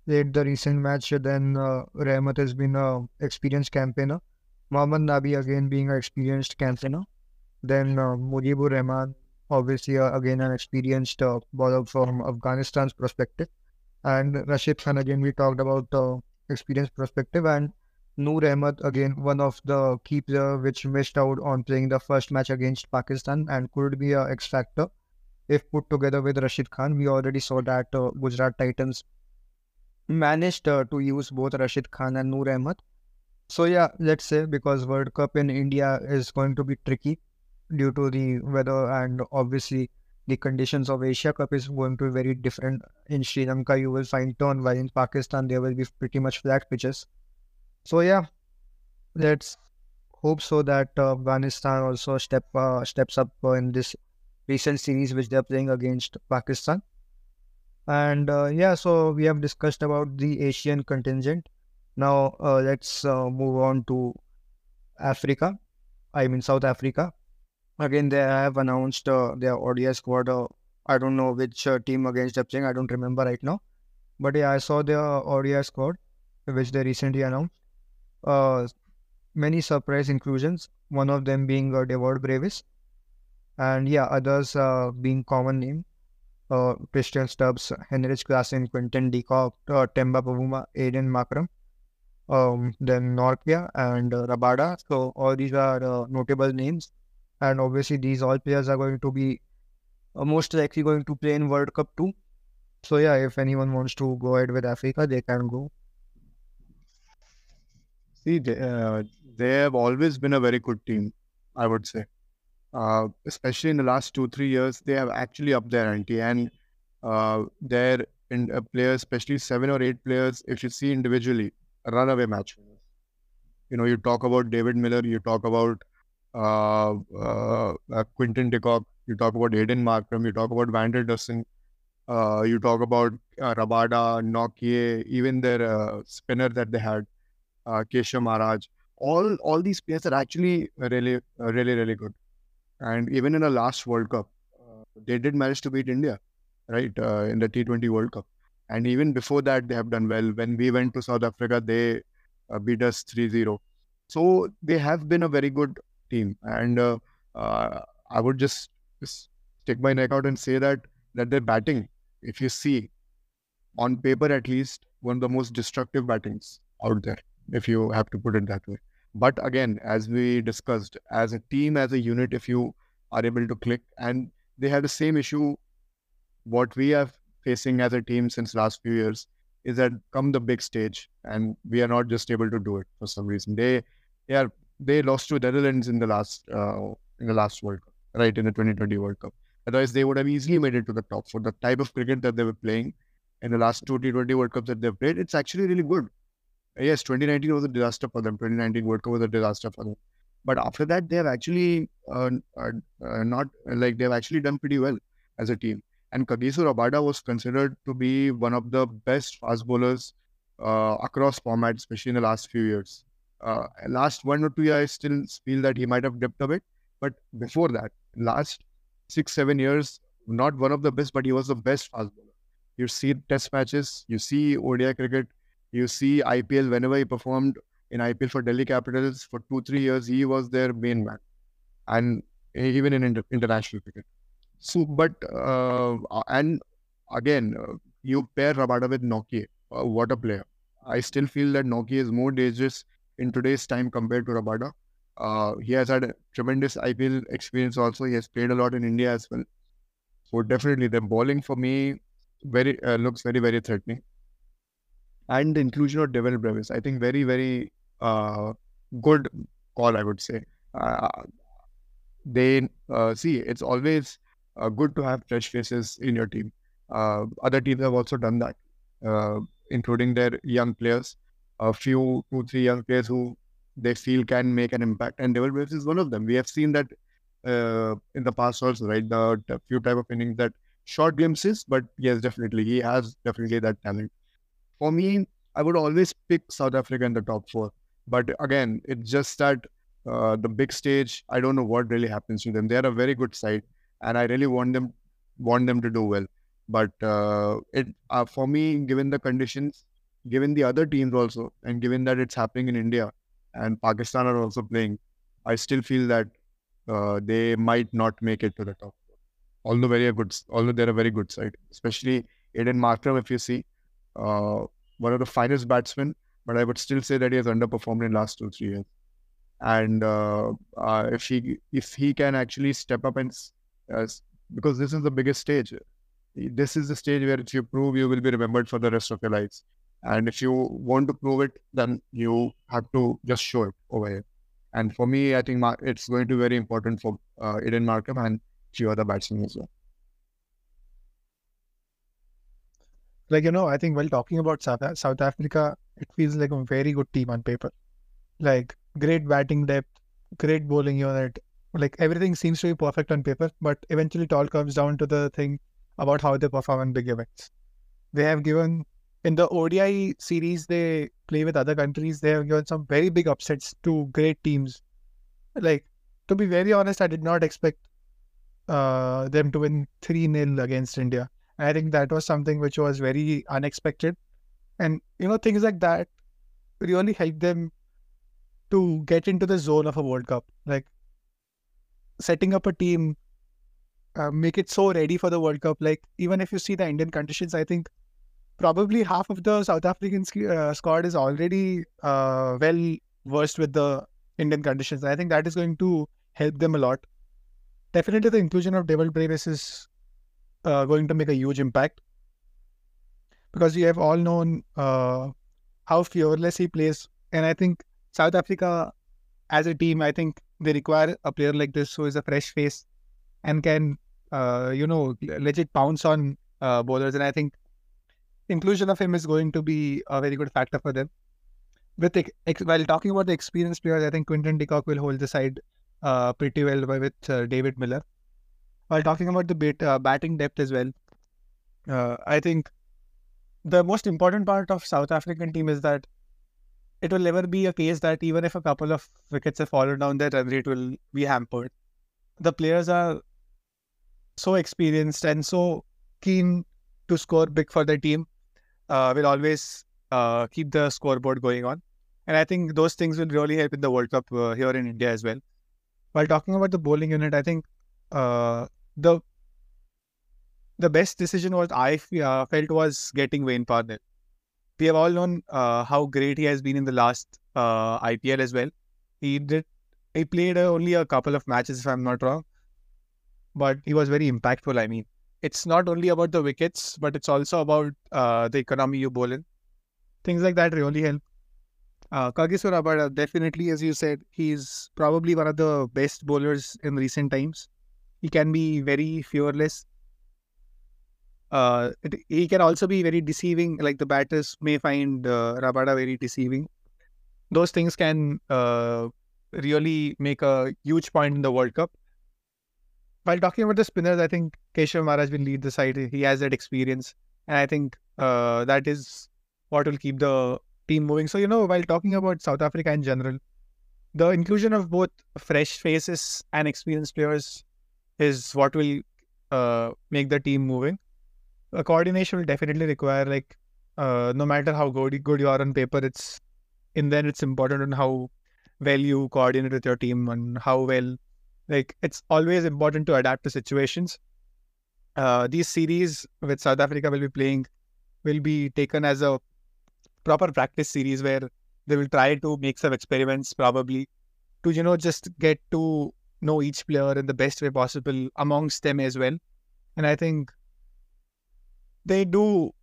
played the recent match. Then uh, Rahmat has been an experienced campaigner. Mohammad Nabi again being an experienced campaigner. Then uh, Mujibur Rahman, obviously uh, again an experienced uh, bowler from Afghanistan's perspective. And Rashid Khan again we talked about uh, experienced perspective and Noor Ahmed again one of the key players which missed out on playing the first match against Pakistan and could be a X factor if put together with Rashid Khan. We already saw that uh, Gujarat Titans managed uh, to use both Rashid Khan and Noor Ahmed so yeah, let's say because World Cup in India is going to be tricky due to the weather and obviously the conditions of Asia Cup is going to be very different. In Sri Lanka, you will find turn, while in Pakistan there will be pretty much flat pitches. So yeah, let's hope so that uh, Afghanistan also step uh, steps up uh, in this recent series which they're playing against Pakistan. And yeah, so we have discussed about the Asian contingent. Now let's move on to Africa. I mean South Africa. Again, they have announced uh, their ODI squad. Uh, I don't know which uh, team against they're playing. I don't remember right now. But yeah, I saw their ODI squad, which they recently announced. Uh, many surprise inclusions. One of them being uh, Dewald Brevis, and yeah, others uh, being common name. Uh, Tristan Stubbs, Heinrich Klaasen, Quinton de Kock, uh, Temba Bavuma, Aiden Markram um, then Nortje and uh, Rabada. So all these are uh, notable names, and obviously these all players are going to be uh, most likely going to play in World Cup too. So yeah, if anyone wants to go ahead with Africa, they can go. See, uh, they have always been a very good team, I would say. Uh, especially in the last two, three years, they have actually upped their ante. And uh, their in, uh, players, especially seven or eight players, if you see individually, runaway match. You know, you talk about David Miller, you talk about uh, uh, uh, Quinton de Kock, you talk about Aiden Markram, you talk about Van der Dussen, uh, you talk about uh, Rabada, Nortje, even their uh, spinner that they had, uh, Keshav Maharaj. All all these players are actually really, uh, really, really good. And even in the last World Cup, uh, they did manage to beat India, right, uh, in the T20 World Cup. And even before that, they have done well. When we went to South Africa, they uh, beat us 3 0. So they have been a very good team. And uh, I would just, just stick my neck out and say that that their batting, if you see on paper at least, one of the most destructive battings out there, if you have to put it that way. But again, as we discussed, as a team, as a unit, if you are able to click, and they have the same issue, what we are facing as a team since last few years is that come the big stage, and we are not just able to do it for some reason. They, they are they lost to Netherlands in the last uh, in the last World Cup, right in the 2020 World Cup. Otherwise, they would have easily made it to the top for the type of cricket that they were playing in the last two T20 World Cups that they've played. It's actually really good. Yes, 2019 was a disaster for them. 2019 World Cup was a disaster for them. But after that, they have actually uh, uh, uh, not like they've actually done pretty well as a team. And Kagiso Rabada was considered to be one of the best fast bowlers uh, across formats, especially in the last few years. Uh, last one or two years, I still feel that he might have dipped a bit. But before that, last six, seven years, not one of the best, but he was the best fast bowler. You see test matches, you see ODI cricket, you see IPL whenever he performed in IPL for Delhi Capitals for two, three years, he was their main man. And even in inter- international cricket. So, but, uh, and again, uh, you pair Rabada with Nortje. Uh, what a player. I still feel that Nortje is more dangerous in today's time compared to Rabada. Uh, he has had a tremendous IPL experience also. He has played a lot in India as well. So definitely the bowling for me very uh, looks very, very threatening. And the inclusion of Dewald Brevis, I think very, very uh, good call, I would say. Uh, they uh, see it's always uh, good to have fresh faces in your team. Uh, other teams have also done that, uh, including their young players. A few, two, three young players who they feel can make an impact, and Dewald Brevis is one of them. We have seen that in the past also, right? The, the few type of innings that short glimpses, but yes, definitely he has definitely that talent. For me, I would always pick South Africa in the top four, but again, it's just that uh, the big stage. I don't know what really happens to them. They are a very good side, and I really want them want them to do well. But uh, it uh, for me, given the conditions, given the other teams also, and given that it's happening in India and Pakistan are also playing, I still feel that uh, they might not make it to the top. Although very good, although they're a very good side, especially Aiden Markram, if you see, uh, one of the finest batsmen, but I would still say that he has underperformed in last two three years. And uh, uh, if he if he can actually step up and uh, because this is the biggest stage, this is the stage where if you prove, you will be remembered for the rest of your lives. And if you want to prove it, then you have to just show it over here. And for me, I think it's going to be very important for uh, Aiden Markram and few other batsmen as well. Like, you know, I think while talking about South, South Africa, it feels like a very good team on paper. Like, great batting depth, great bowling unit. Like, everything seems to be perfect on paper, but eventually it all comes down to the thing about how they perform in big events. They have given, in the ODI series they play with other countries, they have given some very big upsets to great teams. Like, to be very honest, I did not expect uh, them to win 3 0 against India. I think that was something which was very unexpected. And, you know, things like that really help them to get into the zone of a World Cup. Like setting up a team, uh, make it so ready for the World Cup. Like, even if you see the Indian conditions, I think probably half of the South African uh, squad is already uh, well versed with the Indian conditions. I think that is going to help them a lot. Definitely, the inclusion of Dewald Brevis is uh, going to make a huge impact because we have all known uh, how fearless he plays, and I think South Africa as a team, I think they require a player like this who is a fresh face and can, uh, you know, legit pounce on uh, bowlers. And I think inclusion of him is going to be a very good factor for them. With ex- while talking about the experienced players, I think Quinton de Kock will hold the side uh, pretty well with uh, David Miller. While talking about the uh, batting depth as well, uh, I think the most important part of South African team is that it will never be a case that even if a couple of wickets have fallen down, their run rate will be hampered. The players are so experienced and so keen to score big for their team. Uh, will always uh, keep the scoreboard going on, and I think those things will really help in the World Cup uh, here in India as well. While talking about the bowling unit, I think uh, the the best decision was I uh, felt was getting Wayne Parnell. We have all known uh, how great he has been in the last uh, IPL as well. He did he played only a couple of matches if I'm not wrong, but he was very impactful. I mean, it's not only about the wickets, but it's also about uh, the economy you bowl in. Things like that really help. Uh, Kagiso Rabada, definitely, as you said, he's probably one of the best bowlers in recent times. He can be very fearless uh, he can also be very deceiving. Like the batters may find uh, Rabada very deceiving. Those things can uh, really make a huge point in the World Cup. While talking about the spinners, I think Keshav Maharaj will lead the side. He has that experience, and I think uh, that is what will keep the team moving. So you know, while talking about South Africa in general, the inclusion of both fresh faces and experienced players is what will uh, make the team moving a coordination will definitely require like uh, no matter how good good you are on paper, it's in then it's important on how well you coordinate with your team and how well like it's always important to adapt to situations. Uh, these series with South Africa will be playing will be taken as a proper practice series where they will try to make some experiments probably to you know just get to know each player in the best way possible amongst them as well. And I think they do.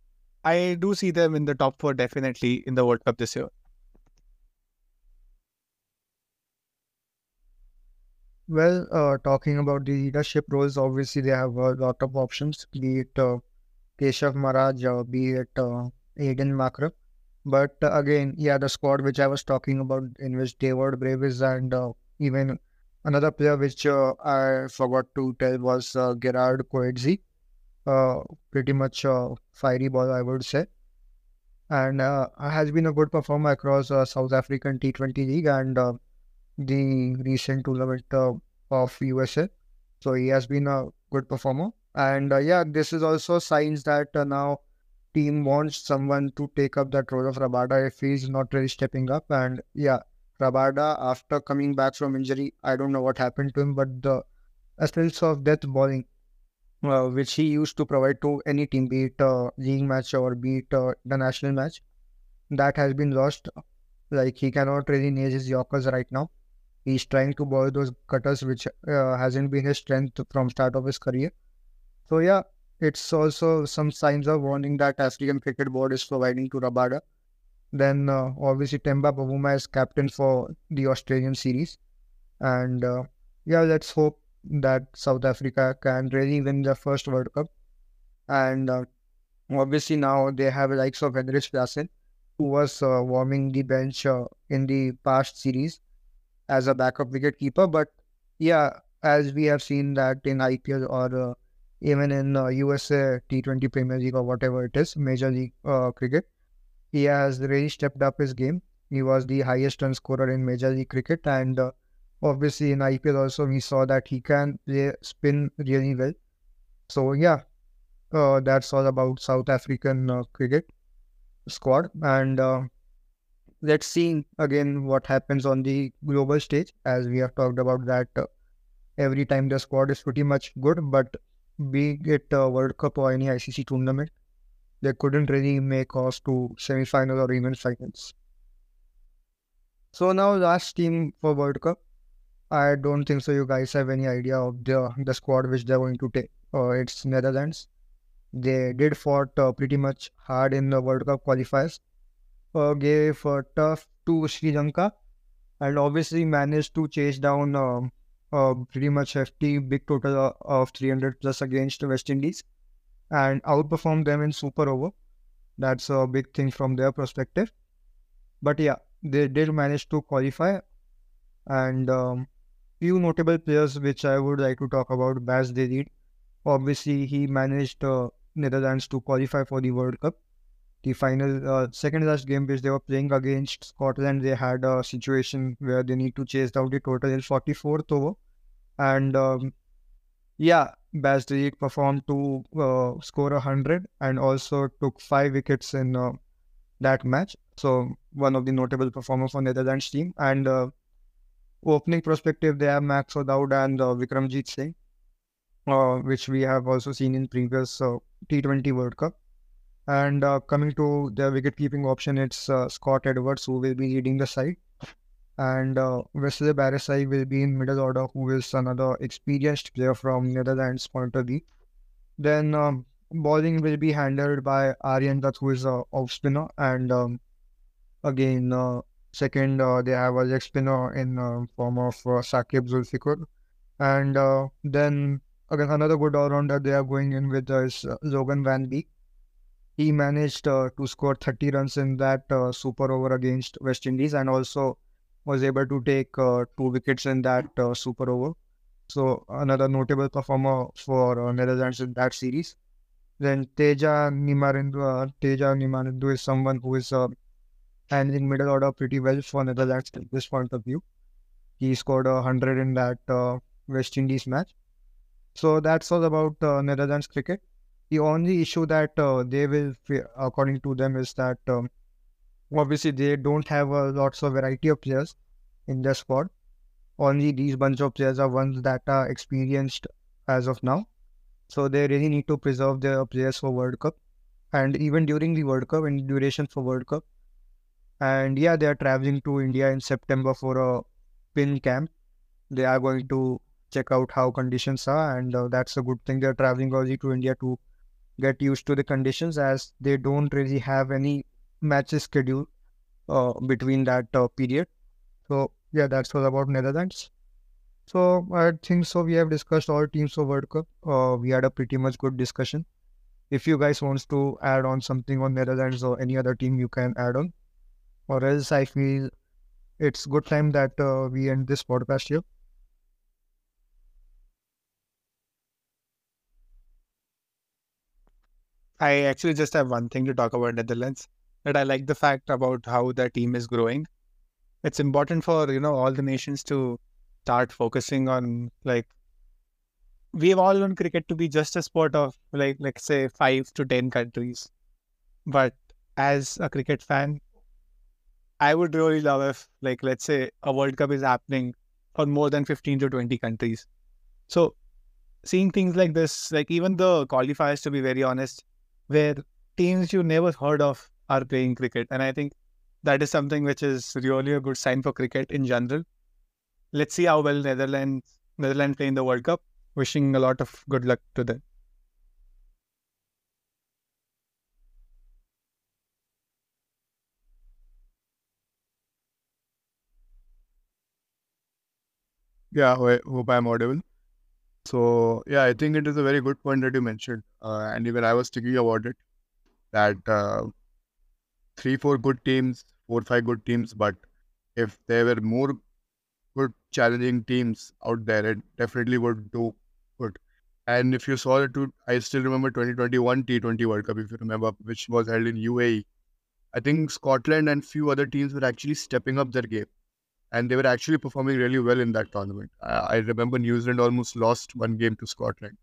I do see them in the top four definitely in the World Cup this year. Well, uh, talking about the leadership roles, obviously they have a lot of options, be it uh, Keshav Maharaj or be it uh, Aiden Markram. But uh, again, yeah, the squad which I was talking about, in which David Bravis and uh, even another player which uh, I forgot to tell was uh, Gerald Coetzee uh, pretty much uh, fiery ball, I would say. And uh, has been a good performer across uh, South African T20 League and the recent tournament of USA. So he has been a good performer. And yeah, this is also signs that now team wants someone to take up that role of Rabada if he's not really stepping up. And yeah, Rabada after coming back from injury, I don't know what happened to him, but the essence of death bowling uh, which he used to provide to any team, be it a league match or be it uh, the national match. That has been lost. Like he cannot really nail his Yorkers right now. He's trying to bowl those cutters, which uh, hasn't been his strength from start of his career. So yeah, it's also some signs of warning that African Cricket Board is providing to Rabada. Then uh, obviously Temba Bavuma is captain for the Australian series, and uh, yeah, let's hope that South Africa can really win the first World Cup. And uh, obviously now they have likes of Hendricks Klaasen, who was uh, warming the bench uh, in the past series as a backup wicket keeper. But yeah, as we have seen that in IPL or uh, even in USA uh, T20 Premier League or whatever it is, Major League uh, Cricket, he has really stepped up his game. He was the highest run scorer in Major League Cricket and obviously in IPL also we saw that he can play spin really well. So yeah, uh, that's all about South African uh, cricket squad, and uh, let's see again what happens on the global stage. As we have talked about that, uh, every time the squad is pretty much good, but be it World Cup or any ICC tournament, they couldn't really make us to semi-final or even finals. So now last team for World Cup I don't think so. You guys have any idea of the the squad which they're going to take? Uh, it's Netherlands. They did fought uh, pretty much hard in the World Cup qualifiers. Uh, gave uh, tough to Sri Lanka, and obviously managed to chase down um, a pretty much hefty big total uh, of 300 plus against West Indies and outperform them in super over. That's a big thing from their perspective. But yeah, they did manage to qualify and um, few notable players which I would like to talk about. Bas de Leede. Obviously, he managed uh, Netherlands to qualify for the World Cup. The final, uh, second last game which they were playing against Scotland, they had a situation where they need to chase down the total in 44th over. And um, yeah, Bas de performed to uh, score 100 and also took five wickets in uh, that match. So, one of the notable performers for Netherlands team. And uh, opening perspective, they have Max O'Dowd and uh, Vikramjit Singh, uh, which we have also seen in previous uh, T20 World Cup. And coming to the wicket-keeping option, it's Scott Edwards who will be leading the side. And uh, Wesley Barresi will be in middle order, who is another experienced player from Netherlands point of view. Then um, bowling will be handled by Aryan Dutt, who is a off spinner, and um, again uh, Second, uh, they have a leg spinner in uh, form of uh, Saqib Zulfiqar. And uh, then again, another good all-rounder they are going in with is uh, Logan Van Beek. He managed uh, to score 30 runs in that super over against West Indies and also was able to take uh, two wickets in that uh, super over. So another notable performer for uh, Netherlands in that series. Then Teja Nidamanuru, uh, Teja Nidamanuru is someone who is uh, handling middle order pretty well for Netherlands this point of view. He scored a hundred in that uh, West Indies match. So that's all about uh, Netherlands cricket. The only issue that uh, they will, according to them, is that um, obviously they don't have uh, lots of variety of players in their squad. Only these bunch of players are ones that are experienced as of now. So they really need to preserve their players for World Cup. And even during the World Cup, in duration for World Cup, and yeah, they are traveling to India in September for a pin camp. They are going to check out how conditions are, and uh, that's a good thing. They're traveling early to India to get used to the conditions, as they don't really have any matches scheduled uh, between that uh, period. So yeah, that's all about Netherlands. So I think so. We have discussed all teams for World Cup. Uh, we had a pretty much good discussion. If you guys wants to add on something on Netherlands or any other team, you can add on or else I feel it's good time that uh, we end this podcast here. I actually just have one thing to talk about Netherlands. That I like the fact about how the team is growing. It's important for you know all the nations to start focusing on like we have all known cricket to be just a sport of like let's say five to ten countries. But as a cricket fan, I would really love if like let's say a World Cup is happening for more than fifteen to twenty countries. So seeing things like this, like even the qualifiers, to be very honest, where teams you never heard of are playing cricket. And I think that is something which is really a good sign for cricket in general. Let's see how well Netherlands Netherlands play in the World Cup. Wishing a lot of good luck to them. Yeah, I hope I'm audible. So yeah, I think it is a very good point that you mentioned, uh, and even I was thinking about it that uh, three, four good teams, four, five good teams, but if there were more good challenging teams out there, it definitely would do good. And if you saw it, I still remember 2021 T20 World Cup, if you remember, which was held in UAE. I think Scotland and few other teams were actually stepping up their game and they were actually performing really well in that tournament. I, I remember New Zealand almost lost one game to Scotland.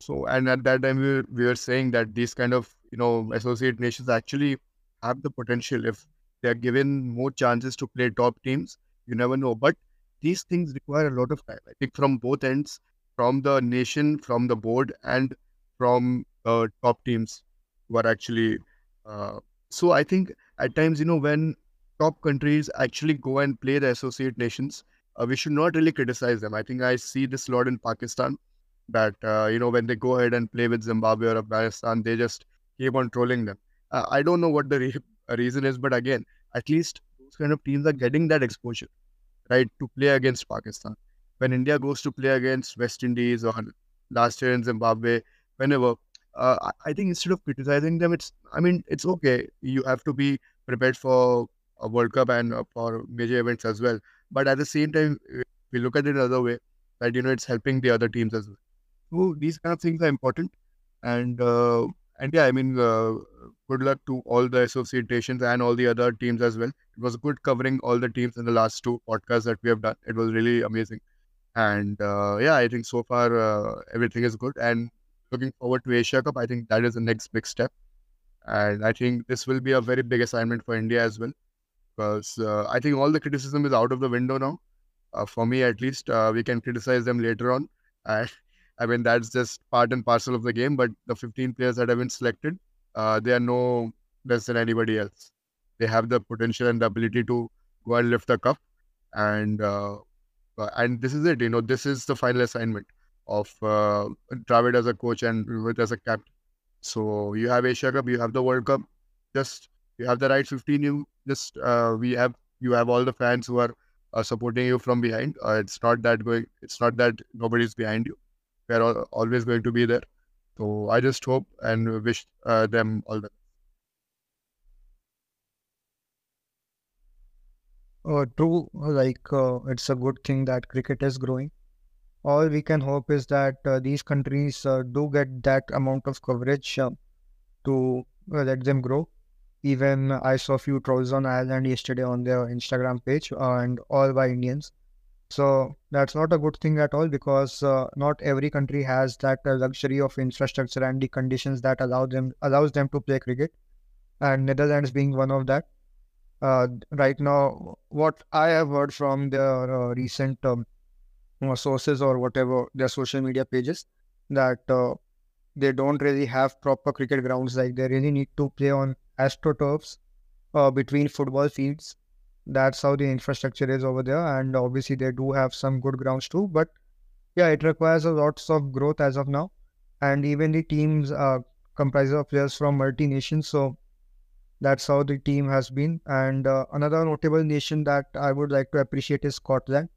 So, and at that time we were, we were saying that these kind of you know associate nations actually have the potential if they are given more chances to play top teams. You never know, but these things require a lot of time. I think from both ends, from the nation, from the board, and from uh, top teams who are actually. Uh, so I think at times you know when top countries actually go and play the associate nations, uh, we should not really criticize them. I think I see this a lot in Pakistan that, uh, you know, when they go ahead and play with Zimbabwe or Afghanistan, they just keep on trolling them. Uh, I don't know what the re- reason is, but again, at least those kind of teams are getting that exposure. right, to play against Pakistan. When India goes to play against West Indies or last year in Zimbabwe, whenever, uh, I think instead of criticizing them, it's, I mean, it's okay. You have to be prepared for a World Cup and uh, for major events as well. But at the same time, we look at it another way that, you know, it's helping the other teams as well. So these kind of things are important. And, uh, and yeah, I mean, uh, good luck to all the associations and all the other teams as well. It was good covering all the teams in the last two podcasts that we have done. It was really amazing. And uh, yeah, I think so far uh, everything is good. And looking forward to Asia Cup. I think that is the next big step. And I think this will be a very big assignment for India as well. Because uh, I think all the criticism is out of the window now. Uh, for me, at least, uh, we can criticize them later on. I mean, that's just part and parcel of the game. But the 15 players that have been selected, uh, they are no less than anybody else. They have the potential and the ability to go and lift the cup. And uh, and this is it. You know, this is the final assignment of uh, Dravid as a coach and Rohit as a captain. So you have Asia Cup, you have the World Cup. Just you have the right 15. You just uh, we have you have all the fans who are uh, supporting you from behind. Uh, it's not that going. It's not that nobody's behind you. We are always going to be there. So I just hope and wish uh, them all the best. Uh, true, like uh, it's a good thing that cricket is growing. All we can hope is that uh, these countries uh, do get that amount of coverage uh, to let them grow. Even I saw a few trolls on Ireland yesterday on their Instagram page, and all by Indians. So that's not a good thing at all because not every country has that luxury of infrastructure and the conditions that allow them allows them to play cricket, and Netherlands being one of that uh, right now, what I have heard from their uh, recent um, sources or whatever their social media pages, that uh, they don't really have proper cricket grounds. Like they really need to play on astroturfs uh, between football fields. That's how the infrastructure is over there, and obviously they do have some good grounds too. But yeah, it requires a lots of growth as of now, and even the teams are comprised of players from multi nations. So that's how the team has been. And uh, another notable nation that I would like to appreciate is Scotland.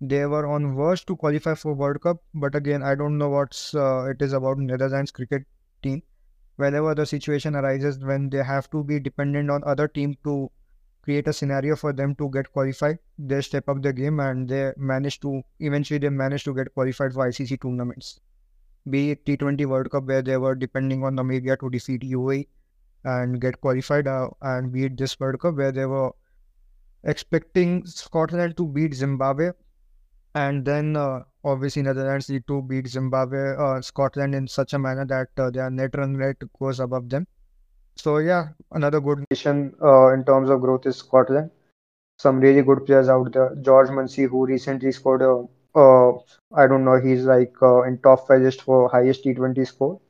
They were on verge to qualify for World Cup, but again, I don't know what's uh, it is about Netherlands cricket team. Whenever the situation arises when they have to be dependent on other team to create a scenario for them to get qualified, they step up the game and they manage to eventually they manage to get qualified for ICC tournaments. Be it T20 World Cup where they were depending on Namibia to defeat UAE and get qualified uh, and beat this World Cup where they were expecting Scotland to beat Zimbabwe and then uh, obviously Netherlands need to beat Zimbabwe uh, Scotland in such a manner that uh, their net run rate goes above them. So yeah, another good nation uh, in terms of growth is Scotland. Some really good players out there. George Munsey, who recently scored a, uh, I don't know, he's like in top five list for highest T20 score,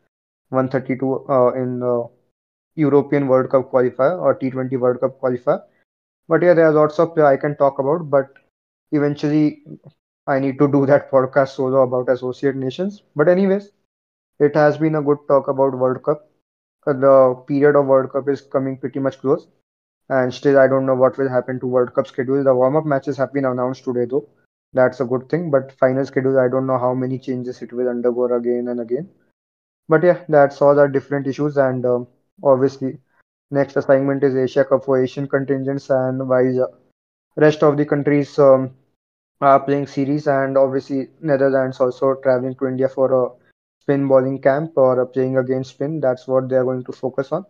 132 in the European World Cup qualifier or T20 World Cup qualifier. But yeah, there are lots of players I can talk about, but eventually I need to do that podcast solo about associate nations. But anyways, it has been a good talk about World Cup. Uh, the period of World Cup is coming pretty much close, and still I don't know what will happen to World Cup schedule. The warm-up matches have been announced today, though. That's a good thing. But final schedule, I don't know how many changes it will undergo again and again. But yeah, that's all our different issues and. Um, obviously. Next assignment is Asia Cup for Asian contingents, and while rest of the countries um, are playing series, and obviously Netherlands also traveling to India for a spin bowling camp or playing against spin. That's what they are going to focus on.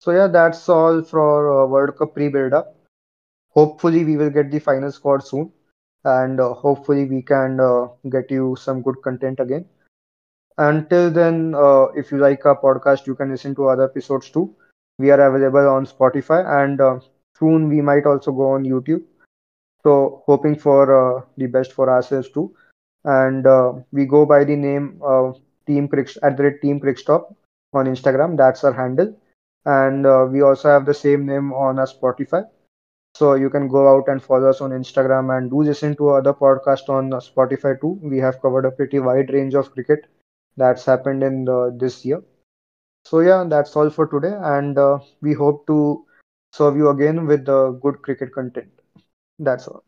So yeah, that's all for uh, World Cup pre-build-up. Hopefully, we will get the final squad soon, and uh, hopefully we can uh, get you some good content again. Until then, uh, if you like our podcast, you can listen to other episodes too. We are available on Spotify, and uh, soon we might also go on YouTube. So, hoping for uh, the best for ourselves too. And uh, we go by the name of Team Crick at the Team Crickstop on Instagram. That's our handle, and uh, we also have the same name on our Spotify. So you can go out and follow us on Instagram and do listen to other podcasts on Spotify too. We have covered a pretty wide range of cricket that's happened in the, this year. So yeah, that's all for today, and uh, we hope to serve you again with the good cricket content. That's all.